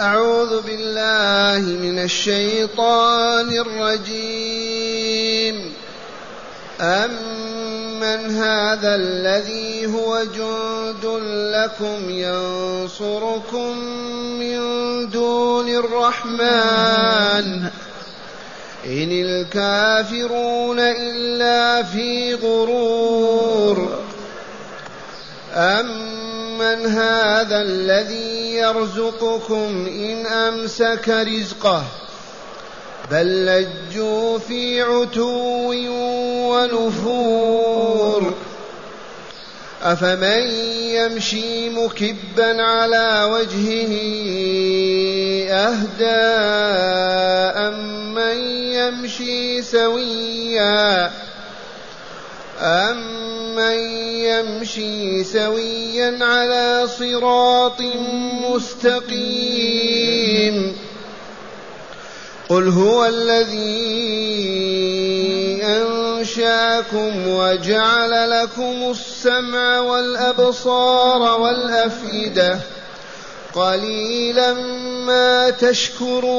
أعوذ بالله من الشيطان الرجيم. أمن هذا الذي هو جند لكم ينصركم من دون الرحمن. إن الكافرون إلا في غرور. أمن هذا الذي يرزقكم إن أمسك رزقه. بل لجوا في عتو ونفور. أفمن يمشي مكبا على وجهه أهدى أمن يمشي سويا أمن يمشي سويا على صراط مستقيم. قل هو الذي أنشأكم وجعل لكم السمع والأبصار والأفئدة. قليلا ما تشكرون.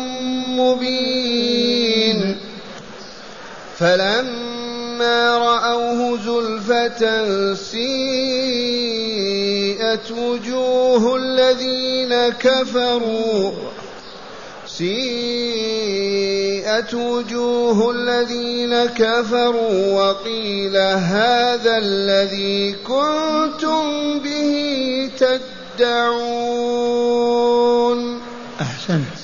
فلما رأوه زلفة سيئت وجوه الذين كفروا. سيئت وجوه الذين كفروا وقيل هذا الذي كنتم به تدعون. أحسنت.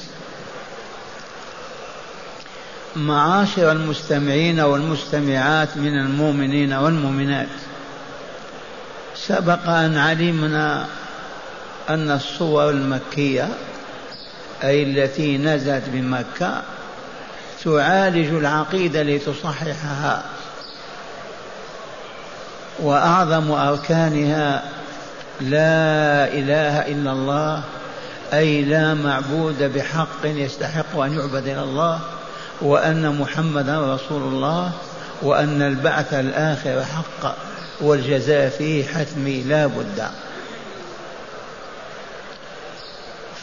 معاشر المستمعين والمستمعات من المؤمنين والمؤمنات. سبق أن علمنا أن الصور المكية أي التي نزلت بمكة تعالج العقيدة لتصححها. وأعظم أركانها لا إله إلا الله أي لا معبود بحق يستحق أن يعبد إلى الله. وأن محمدا رسول الله وأن البعث الآخر حق والجزاء فيه حتمي لا بد.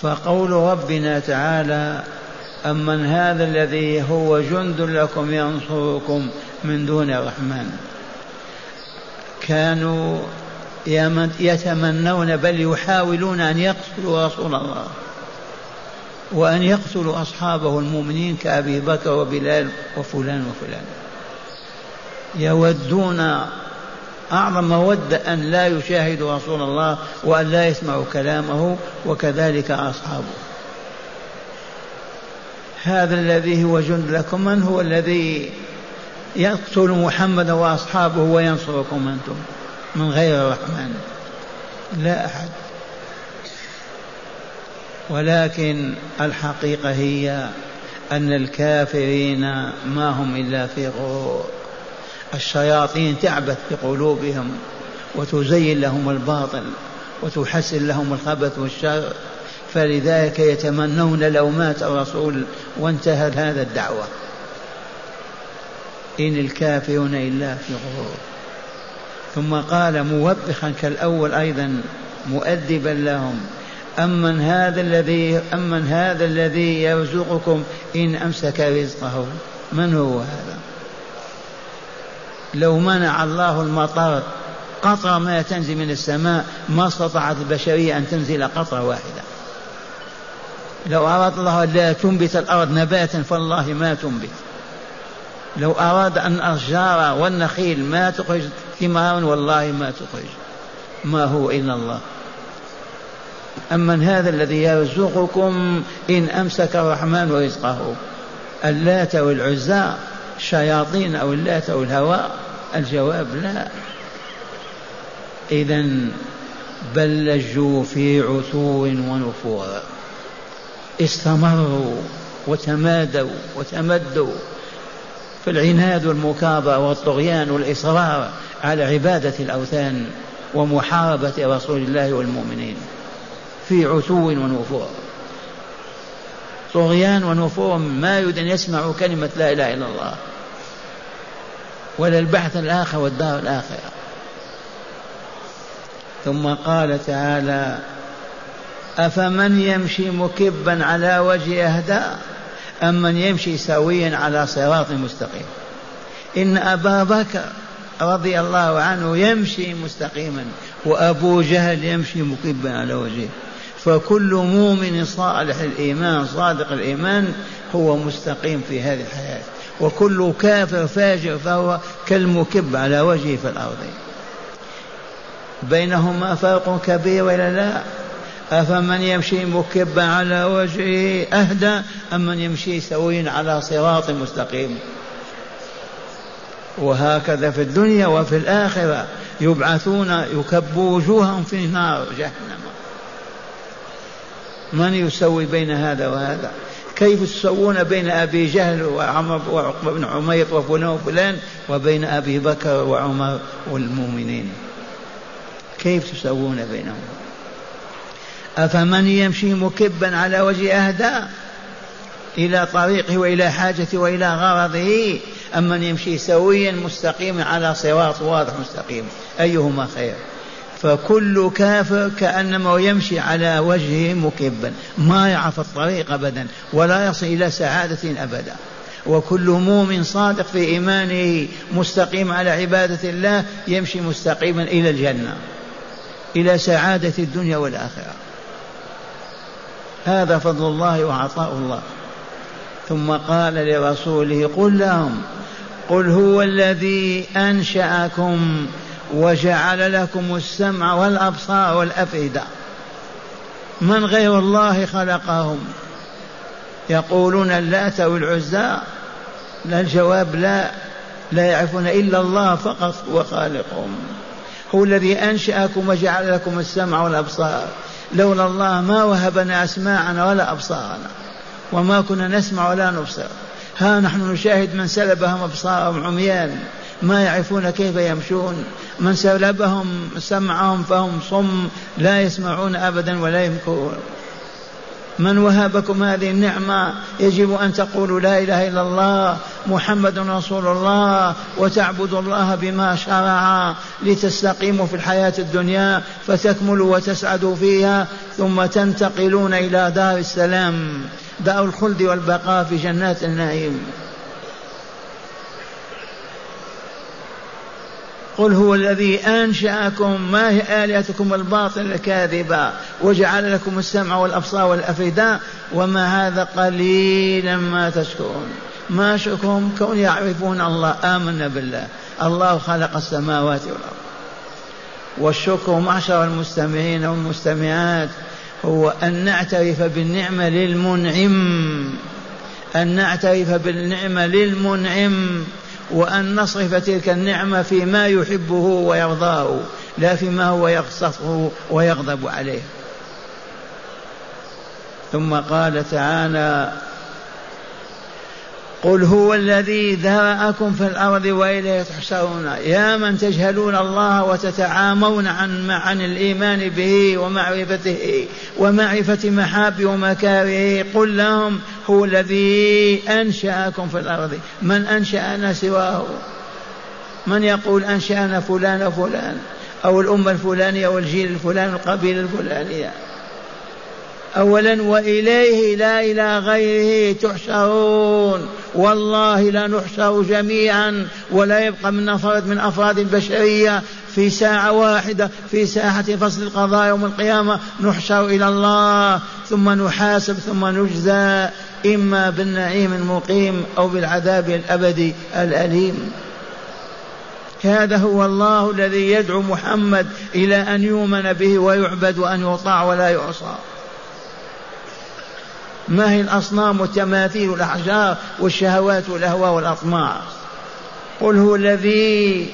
فقول ربنا تعالى أمن هذا الذي هو جند لكم ينصركم من دون الرحمن. كانوا يتمنون بل يحاولون أن يقتلوا رسول الله. وأن يقتلوا أصحابه المؤمنين كأبي بكر وبلال وفلان وفلان. يودون أعظم مودة أن لا يشاهدوا رسول الله وأن لا يسمعوا كلامه وكذلك أصحابه. هذا الذي هو جند لكم من هو الذي يقتل محمدا وأصحابه وينصركم أنتم من غير الرحمن لا أحد. ولكن الحقيقة هي أن الكافرين ما هم إلا في غرور. الشياطين تعبث في قلوبهم وتزين لهم الباطل وتحسن لهم الخبث والشر. فلذلك يتمنون لو مات الرسول وانتهت هذا الدعوة. إن الكافرون إلا في غرور. ثم قال موبخا كالأول أيضا مؤدبا لهم. أمن هذا الذي أمن هذا الذي يرزقكم إن أمسك رزقه. من هو هذا؟ لو منع الله المطر قطرة ما تنزل من السماء ما استطاعت البشرية أن تنزل قطرة واحدة. لو أراد الله لا تنبت الأرض نباتا فالله ما تنبت. لو أراد أن الأشجار والنخيل ما تخرج ثمارا والله ما تخرج. ما هو إلا الله. أمن هذا الذي يرزقكم إن أمسك الرحمن رزقه. اللات والعزى شياطين أو اللات أو الهواء الجواب لا. إذا بل لجوا في عتو ونفور. استمروا وتمادوا وتمدوا في العناد والمكابرة والطغيان والإصرار على عبادة الأوثان ومحاربة رسول الله والمؤمنين. في عتو ونفور. طغيان ونفور ما يريد أن يسمعوا كلمة لا إله إلا الله. ولا البحث الآخر والدار الآخرة. ثم قال تعالى أفمن يمشي مكبا على وجه أهدى أم من يمشي سويا على صراط مستقيم. إن أبا بكر رضي الله عنه يمشي مستقيما وأبو جهل يمشي مكبا على وجهه. فكل مؤمن صالح الإيمان صادق الإيمان هو مستقيم في هذه الحياة. وكل كافر فاجر فهو كالمكب على وجهه في الأرض. بينهما فرق كبير ولا لا؟ أفمن يمشي مكبا على وجهه أهدى أم من يمشي سويا على صراط مستقيم؟ وهكذا في الدنيا وفي الآخرة يبعثون يكب وجوههم في نار جهنم. من يسوي بين هذا وهذا؟ كيف تسوون بين أبي جهل وعمر وعقبة بن عميط وفلان وفلان وبين أبي بكر وعمر والمؤمنين؟ كيف تسوون بينهم؟ أفمن يمشي مكبا على وجه أهدى؟ إلى طريقه وإلى حاجته وإلى غرضه. أم من يمشي سويا مستقيما على صراط واضح مستقيم. أيهما خير؟ فكل كافر كأنما يمشي على وجهه مكبا ما يعرف الطريق أبدا ولا يصل إلى سعادة أبدا. وكل مؤمن صادق في إيمانه مستقيم على عبادة الله يمشي مستقيما إلى الجنة إلى سعادة الدنيا والآخرة. هذا فضل الله وعطاء الله. ثم قال لرسوله قل لهم قل هو الذي أنشأكم وجعل لكم السمع والأبصار والأفئدة. من غير الله خلقهم. يقولون اللات والعزى لا الجواب لا. لا يعرفون إلا الله فقط هو خالقهم هو الذي أنشأكم وجعل لكم السمع والأبصار. لولا الله ما وهبنا أسماعنا ولا أبصارنا. وما كنا نسمع ولا نبصر. ها نحن نشاهد من سلبهم أبصارهم عميان ما يعرفون كيف يمشون. من سلبهم سمعهم فهم صم لا يسمعون أبدا ولا يمكرون. من وهبكم هذه النعمة يجب أن تقولوا لا إله إلا الله محمد رسول الله وتعبدوا الله بما شرع لتستقيموا في الحياة الدنيا فتكملوا وتسعدوا فيها ثم تنتقلون إلى دار السلام. دار الخلد والبقاء في جنات النعيم. قل هو الذي أنشأكم ما هي آلهتكم الباطل الكاذبة؟ وجعل لكم السمع والأبصار والأفئدة وما هذا قليلا ما تشكرون. ما شكرهم كون يعرفون الله. آمنا بالله. الله خلق السماوات والأرض. والشكر معشر المستمعين والمستمعات هو أن نعترف بالنعمة للمنعم. أن نعترف بالنعمة للمنعم. وأن نصرف تلك النعمة فيما يحبه ويرضاه لا فيما هو يغصصه ويغضب عليه. ثم قال تعالى قل هو الذي ذرأكم في الأرض وإليه تحشرون. يا من تجهلون الله وتتعامون عن عن الإيمان به ومعرفته ومعرفة محابه ومكاره. قل لهم هو الذي أنشأكم في الأرض. من أنشأنا سواه؟ من يقول أنشأنا فلان وفلان؟ أو الأمة الفلانية أو الجيل الفلاني القبيلة الفلانية؟ أولا وإليه لا إلى غيره تحشرون. والله لا نحشر جميعا ولا يبقى من نفرد من أفراد البشرية في ساعة واحدة في ساحة فصل القضاء يوم القيامة نحشر إلى الله ثم نحاسب ثم نجزى إما بالنعيم المقيم أو بالعذاب الأبدي الأليم. هذا هو الله الذي يدعو محمد إلى أن يؤمن به ويعبد وأن يطاع ولا يعصى. ما هي الأصنام والتماثيل والأحجار والشهوات والأهواء والأطماع. قل هو الذي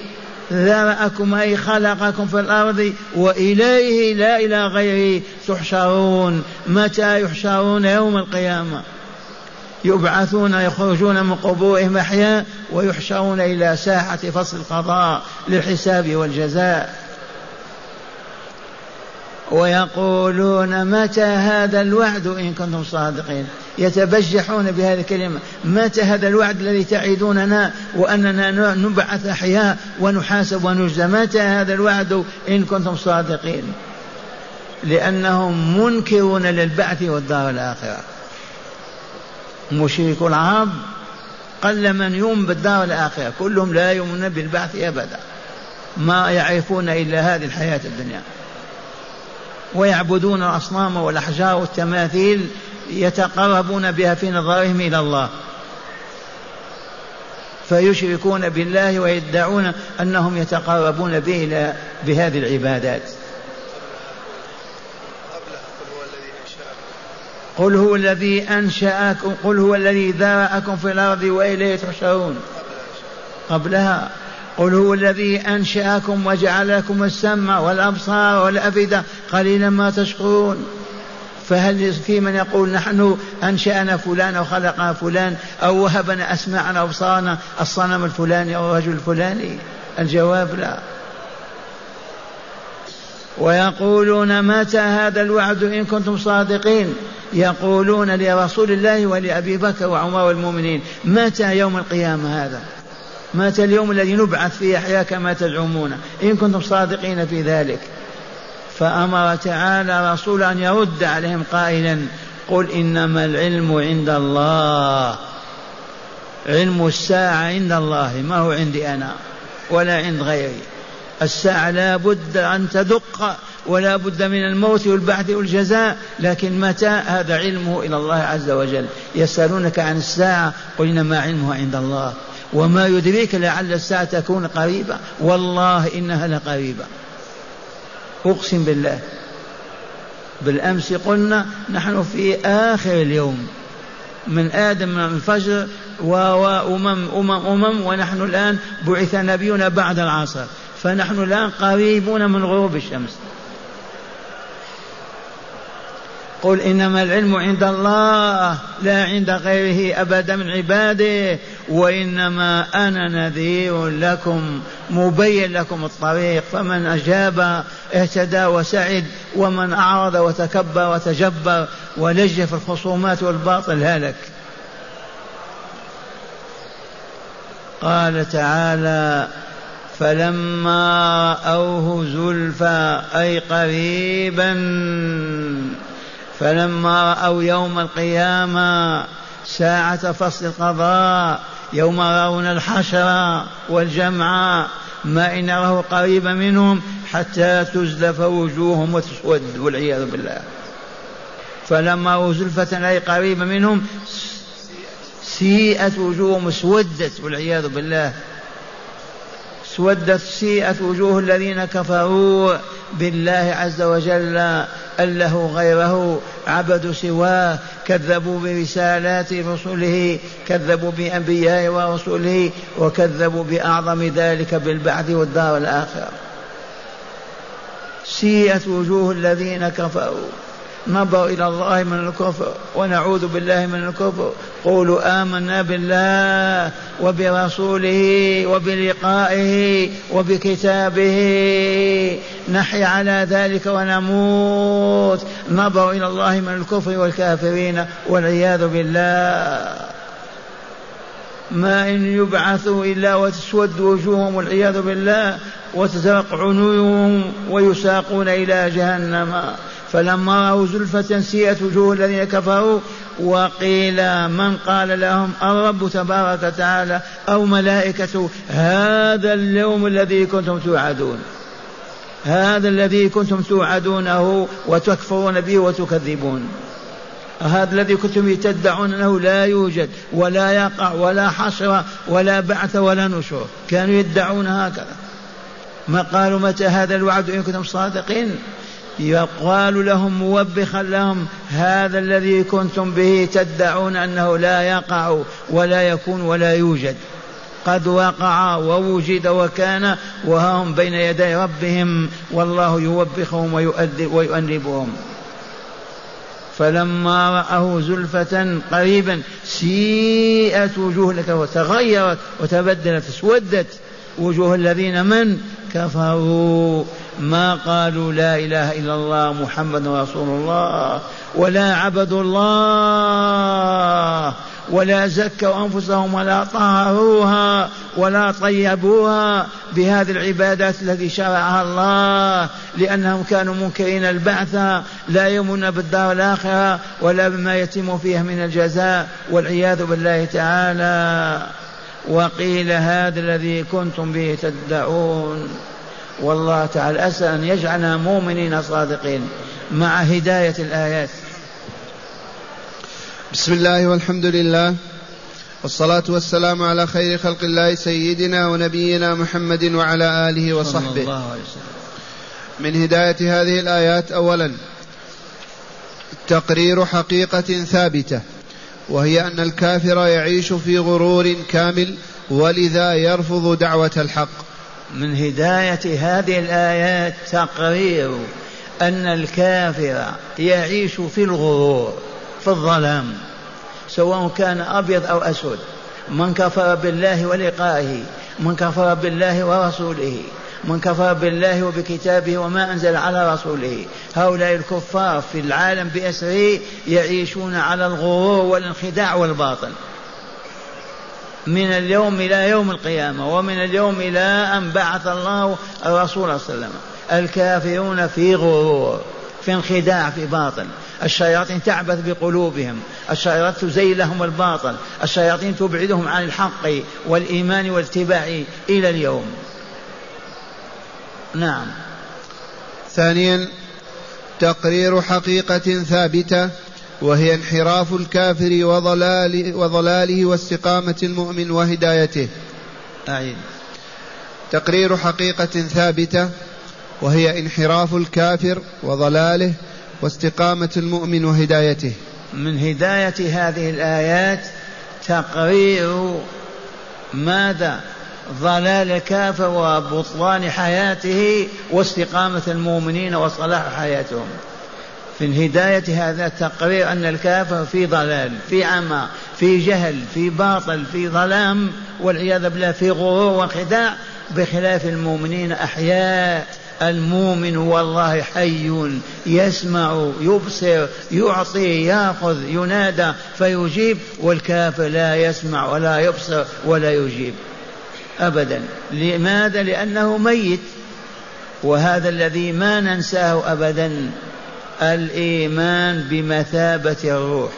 ذرأكم أي خلقكم في الأرض وإليه لا إلى غيره تحشرون. متى يحشرون؟ يوم القيامة. يبعثون يخرجون من قبورهم أحياء ويحشرون إلى ساحة فصل القضاء للحساب والجزاء. ويقولون متى هذا الوعد إن كنتم صادقين. يتبجحون بهذه الكلمة. متى هذا الوعد الذي تعيدوننا وأننا نبعث أحياء ونحاسب ونجزى؟ متى هذا الوعد إن كنتم صادقين؟ لأنهم منكرون للبعث والدار الآخرة. مشرك العرب قل من يؤمن بالدار الآخرة. كلهم لا يؤمنون بالبعث أبدا. ما يعرفون إلا هذه الحياة الدنيا. ويعبدون الأصنام والأحجار والتماثيل يتقربون بها في نظرهم إلى الله. فيشركون بالله ويدعون أنهم يتقربون به بهذه العبادات. قل هو الذي أنشأكم قل هو الذي ذرأكم في الأرض وإليه تحشرون. قبلها. قل هو الذي أنشأكم وجعل لكم السمع والأبصار والأفئدة. قليلا ما تشكرون. فهل في من يقول نحن أنشأنا فلان أو خلقنا فلان أو وهبنا أسماعنا وأبصارنا؟ الصنم الفلاني أو الرجل الفلاني؟ الجواب لا. ويقولون متى هذا الوعد إن كنتم صادقين؟ يقولون لرسول الله ولأبي بكر وعمر والمؤمنين. متى يوم القيامة هذا؟ متى اليوم الذي نبعث فيه أحياء كما تزعمون. إن كنتم صادقين في ذلك. فأمر تعالى رسول أن يرد عليهم قائلا قل إنما العلم عند الله. علم الساعة عند الله ما هو عندي أنا ولا عند غيري. الساعة لا بد أن تدق ولا بد من الموت والبعث والجزاء لكن متى؟ هذا علمه إلى الله عز وجل. يسألونك عن الساعة قل إنما علمها عند الله. وما يدريك لعل الساعة تكون قريبة. والله إنها لقريبة. أقسم بالله. بالأمس قلنا نحن في آخر اليوم. من آدم من الفجر وأمم أمم أمم ونحن الآن بعث نبينا بعد العصر. فنحن الآن قريبون من غروب الشمس. قل إنما العلم عند الله لا عند غيره أبدا من عباده وإنما أنا نذير لكم مبين لكم الطريق فمن أجاب اهتدى وسعد ومن أعرض وتكبر وتجبر ولج في الخصومات والباطل هلك. قال تعالى فلما رأوه زلفى أي قريبا فلما رأوا يوم القيامة ساعة فصل القضاء يوم يرون الحشر والجمع ما إن يراه قريبا منهم حتى تزلف وجوههم وتسود والعياذ بالله. فلما رأوا زلفة أي قريبا منهم سيئت وجوههم اسودت والعياذ بالله. اسودت سيئت وجوه الذين كفروا بالله عز وجل. أن له غيره عبدوا سواه كذبوا برسالات رسله كذبوا بأنبياء ورسله وكذبوا بأعظم ذلك بالبعث والدار الآخرة. سيئت وجوه الذين كفروا. نظروا إلى الله من الكفر ونعوذ بالله من الكفر. قولوا آمنا بالله وبرسوله وبلقائه وبكتابه. نحيا على ذلك ونموت. نظروا إلى الله من الكفر والكافرين والعياذ بالله. ما إن يبعثوا إلا وتسود وجوههم والعياذ بالله وتزرق عنوهم ويساقون إلى جهنم. فلما رأوا زلفة سيئت وجوه الذين كفروا وقيل من قال لهم الرب تبارك وتعالى أو ملائكته هذا اليوم الذي كنتم توعدون. هذا الذي كنتم توعدونه وتكفرون به وتكذبون. هذا الذي كنتم تدعون انه لا يوجد ولا يقع ولا حشر ولا بعث ولا نشور. كانوا يدعون هكذا. ما قالوا متى هذا الوعد إن كنتم صادقين؟ يقال لهم موبخا لهم هذا الذي كنتم به تدعون أنه لا يقع ولا يكون ولا يوجد. قد وقع ووجد وكان وهم بين يدي ربهم والله يوبخهم ويؤنبهم. فلما رأه زلفة قريبا سيئت وجوه لك وتغيرت وتبدلت اسودت وجوه الذين من كفروا. ما قالوا لا إله إلا الله محمد رسول الله ولا عبدوا الله ولا زكوا أنفسهم ولا طهروها ولا طيبوها بهذه العبادات التي شرعها الله لأنهم كانوا منكرين البعث لا يؤمنون بالدار الآخرة ولا بما يتم فيها من الجزاء والعياذ بالله تعالى. وقيل هذا الذي كنتم به تدعون. والله تعالى أسأل أن يجعلنا مؤمنين صادقين مع هداية الآيات. بسم الله والحمد لله والصلاة والسلام على خير خلق الله سيدنا ونبينا محمد وعلى آله وصحبه. الله عليه وسلم. من هداية هذه الآيات أولا تقرير حقيقة ثابتة. وهي أن الكافر يعيش في غرور كامل ولذا يرفض دعوة الحق. من هداية هذه الآيات تقرير أن الكافر يعيش في الغرور في الظلام سواء كان أبيض أو أسود. من كفر بالله ولقائه من كفر بالله ورسوله من كفر بالله وبكتابه وما أنزل على رسوله. هؤلاء الكفار في العالم بأسره يعيشون على الغرور والانخداع والباطل. من اليوم إلى يوم القيامة ومن اليوم إلى أن بعث الله الرسول صلى الله عليه وسلم. الكافرون في غرور في انخداع في باطل. الشياطين تعبث بقلوبهم. الشياطين تزين لهم الباطل. الشياطين تبعدهم عن الحق والإيمان والاتباع إلى اليوم. نعم. ثانيا تقرير حقيقة ثابتة وهي انحراف الكافر وضلال وضلاله واستقامة المؤمن وهدايته. أعيد تقرير حقيقة ثابتة وهي انحراف الكافر وضلاله واستقامة المؤمن وهدايته. من هداية هذه الآيات تقرير ماذا؟ ضلال الكافر وبطلان حياته واستقامة المؤمنين وصلاح حياتهم. في الهداية هذا التقرير أن الكافر في ضلال في عمى في جهل في باطل في ظلام والعياذ بالله في غرور وخداع بخلاف المؤمنين أحياء. المؤمن والله حي يسمع يبصر يعطي يأخذ ينادى فيجيب والكافر لا يسمع ولا يبصر ولا يجيب. ابدا. لماذا؟ لأنه ميت. وهذا الذي ما ننساه ابدا الإيمان بمثابة الروح.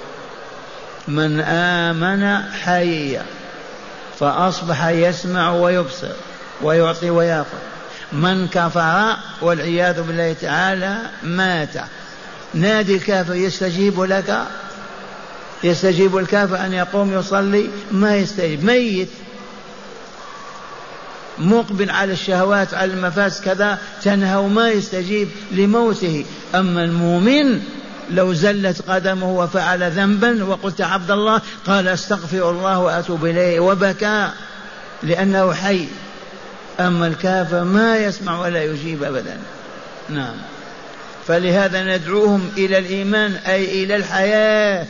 من آمن حي فأصبح يسمع ويبصر ويعطي ويأخذ. من كفر والعياذ بالله تعالى مات. نادي الكافر يستجيب لك؟ يستجيب الكافر أن يقوم يصلي؟ ما يستجيب. ميت. مقبل على الشهوات على المفاسد كذا تنهى وما يستجيب لموته. أما المؤمن لو زلت قدمه وفعل ذنبا وقلت عبد الله قال أستغفر الله وأتوب إليه وبكى لأنه حي. أما الكافر ما يسمع ولا يجيب ابدا. نعم. فلهذا ندعوهم إلى الإيمان أي إلى الحياة.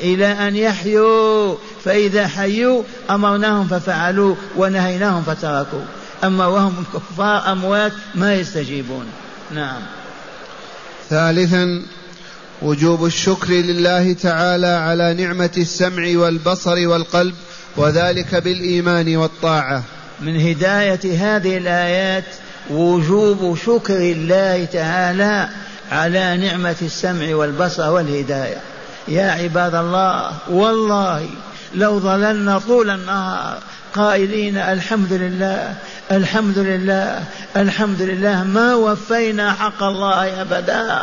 إلى أن يحيوا فإذا حيوا أمرناهم ففعلوا ونهيناهم فتركوا. أما وهم كفار أموات ما يستجيبون. نعم. ثالثا وجوب الشكر لله تعالى على نعمة السمع والبصر والقلب وذلك بالإيمان والطاعة. من هداية هذه الآيات وجوب شكر الله تعالى على نعمة السمع والبصر والهداية. يا عباد الله والله لو ظللنا طول النهار قائلين الحمد لله الحمد لله الحمد لله ما وفينا حق الله أبدا.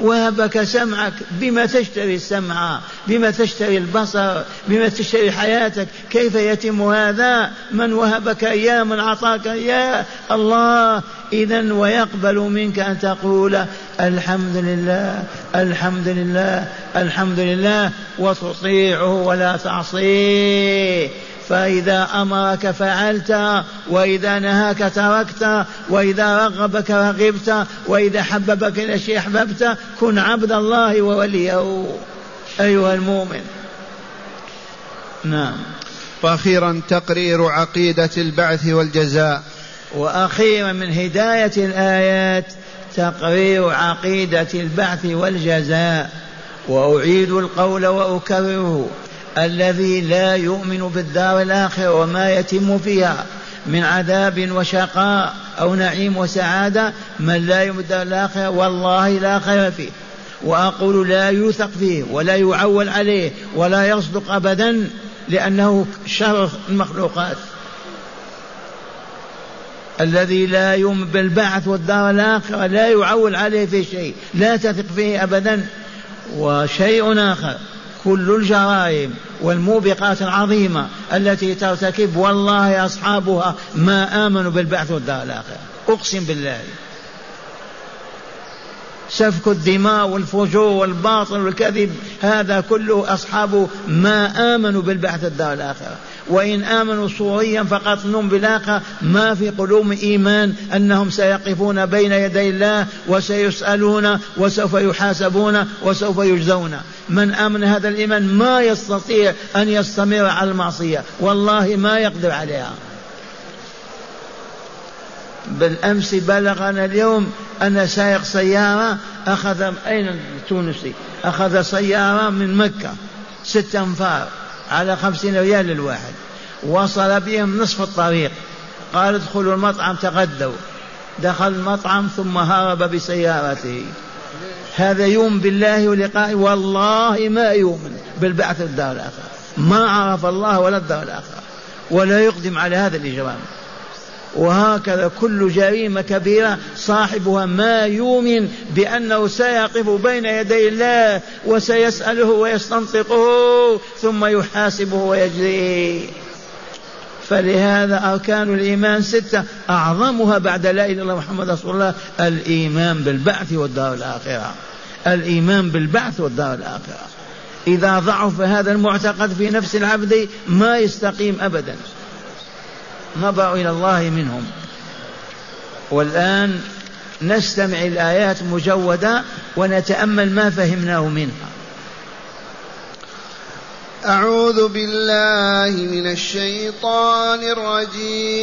وهبك سمعك بما تشتري السمع بما تشتري البصر بما تشتري حياتك كيف يتم هذا؟ من وهبك إياه من اعطاك إياه. الله اذا ويقبل منك أن تقول الحمد لله الحمد لله الحمد لله وتطيعه ولا تعصيه. فإذا أمرك فعلت وإذا نهاك تركت وإذا رغبك رغبت وإذا حببك إلى شيء أحببت كن عبد الله ووليه. أيها المؤمن. نعم. وأخيرا تقرير عقيدة البعث والجزاء. وأخيرا من هداية الآيات تقرير عقيدة البعث والجزاء. وأعيد القول وأكرره الذي لا يؤمن بالدار الآخرة وما يتم فيها من عذاب وشقاء أو نعيم وسعادة من لا يؤمن بالدار الآخرة والله لا خير فيه. وأقول لا يوثق فيه ولا يعول عليه ولا يصدق ابدا لأنه شر المخلوقات. الذي لا يؤمن بالبعث والدار الآخرة لا يعول عليه في شيء لا تثق فيه أبدا. وشيء آخر كل الجرائم والموبقات العظيمة التي ترتكب والله أصحابها ما آمنوا بالبعث والدار الآخرة. أقسم بالله. سفك الدماء والفجور والباطل والكذب هذا كله أصحابه ما آمنوا بالبعث الدار الآخرة. وإن آمنوا صوريا فقط نم بالآخرة ما في قلوب إيمان أنهم سيقفون بين يدي الله وسيسألون وسوف يحاسبون وسوف يجزون. من آمن هذا الإيمان ما يستطيع أن يستمر على المعصية. والله ما يقدر عليها. بالأمس بلغنا اليوم أن سائق سيارة أخذ أين التونسي أخذ سيارة من مكة. ست أنفار. على خمسين ريال للواحد. وصل بهم نصف الطريق. قال ادخلوا المطعم تغدوا. دخل المطعم ثم هرب بسيارته. هذا يؤمن بالله ولقائه والله ما يؤمن بالبعث الدار الآخرة. ما عرف الله ولا الدار الآخرة. ولا يقدم على هذا الإجرام. وهكذا كل جريمة كبيرة صاحبها ما يؤمن بأنه سيقف بين يدي الله وسيسأله ويستنطقه ثم يحاسبه ويجزيه. فلهذا أركان الإيمان ستة أعظمها بعد لا إله إلا الله محمد رسول الله الإيمان بالبعث والدار الآخرة. الإيمان بالبعث والدار الآخرة. إذا ضعف هذا المعتقد في نفس العبد ما يستقيم أبدا. نظروا إلى الله منهم. والآن نستمع الآيات مجودة ونتأمل ما فهمناه منها. أعوذ بالله من الشيطان الرجيم.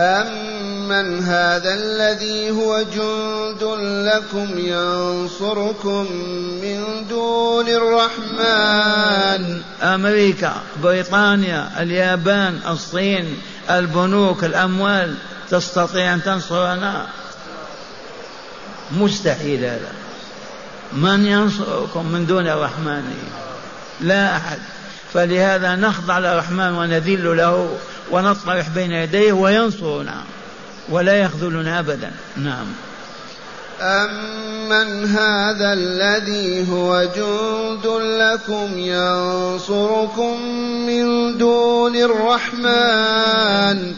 أمن هذا الذي هو جند لكم ينصركم من دون الرحمن. أمريكا بريطانيا اليابان الصين البنوك الأموال تستطيع أن تنصرنا مستحيل هذا. من ينصركم من دون الرحمن؟ لا أحد. فلهذا نخضع للرحمن ونذل له ونطرح بين يديه وينصرنا ولا يخذلنا أبدا. نعم. أمن هذا الذي هو جند لكم ينصركم من دون الرحمن.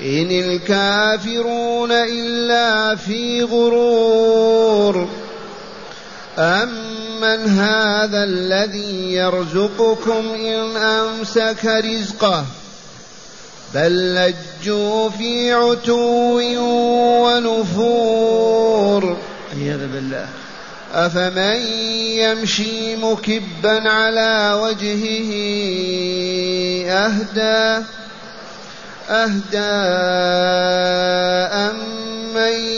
إن الكافرون إلا في غرور. هذا الذي يرزقكم إن أمسك رزقه؟ بل لجوا في عتو ونفور. عياذ بالله. أفمن يمشي مكبا على وجهه أهدى؟ أهدى أمن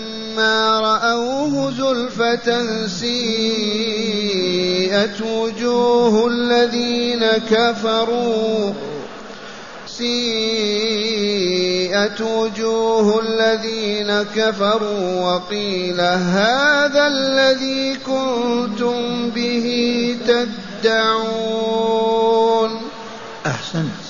رأوه زلفة سيئت وجوه الذين كفروا سيئت وجوه الذين كفروا وقيل هذا الذي كنتم به تدعون أحسنت